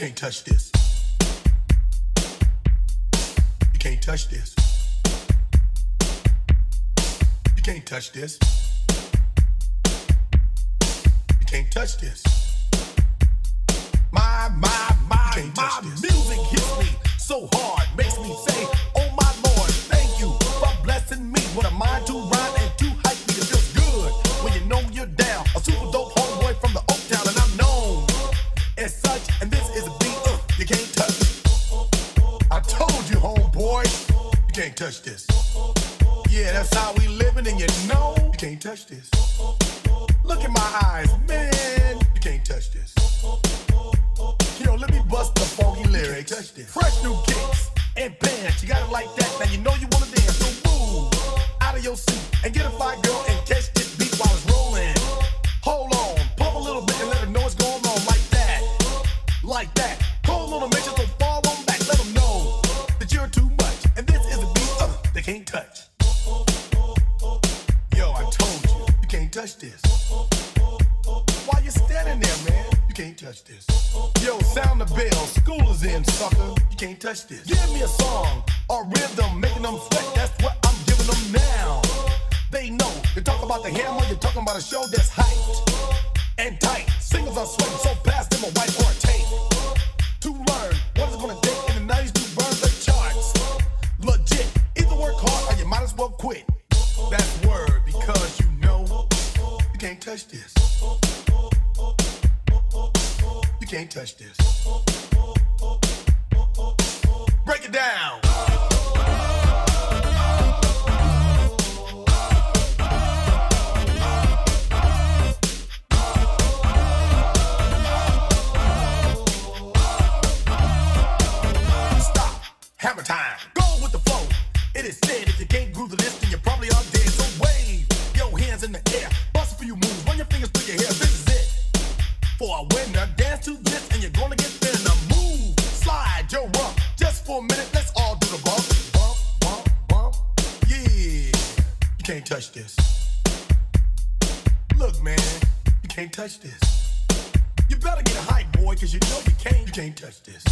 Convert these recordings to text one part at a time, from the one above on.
can't touch this. You can't touch this. You can't touch this. You can't touch this. My, my, my, my music hits me so hard, makes me say, Oh my Lord, thank you for blessing me with a mind to rhyme and to hype me. It feels good when you know you're down. A super dope touch this. Yeah, that's how we living, and you know you can't touch this. Look in my eyes, man, you can't touch this. Yo, let me bust the funky lyrics. Fresh new touch this.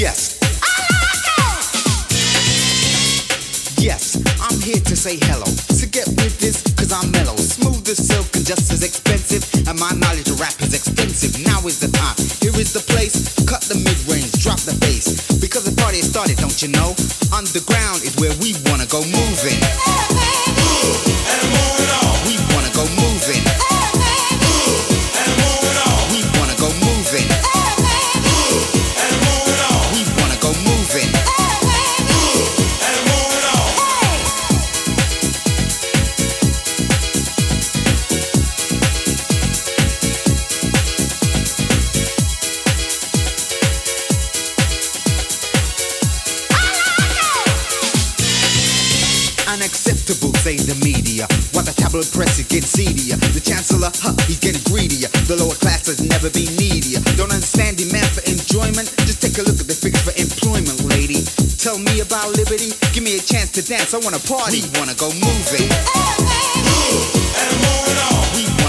Yes. Yes, I'm here to say hello. So get with this, cause I'm mellow. Smooth as silk and just as expensive. And my knowledge of rap is extensive. Now is the time. Here is the place. Cut the mid range, drop the bass. Because the party has started, don't you know? Underground is where we wanna go moving. Press getting seedier. The chancellor, huh, he's getting greedier. The lower class has never been needier. Don't understand demand for enjoyment? Just take a look at the figures for employment, lady. Tell me about liberty. Give me a chance to dance. I wanna party. We wanna go moving. We wanna go moving. We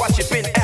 watch it been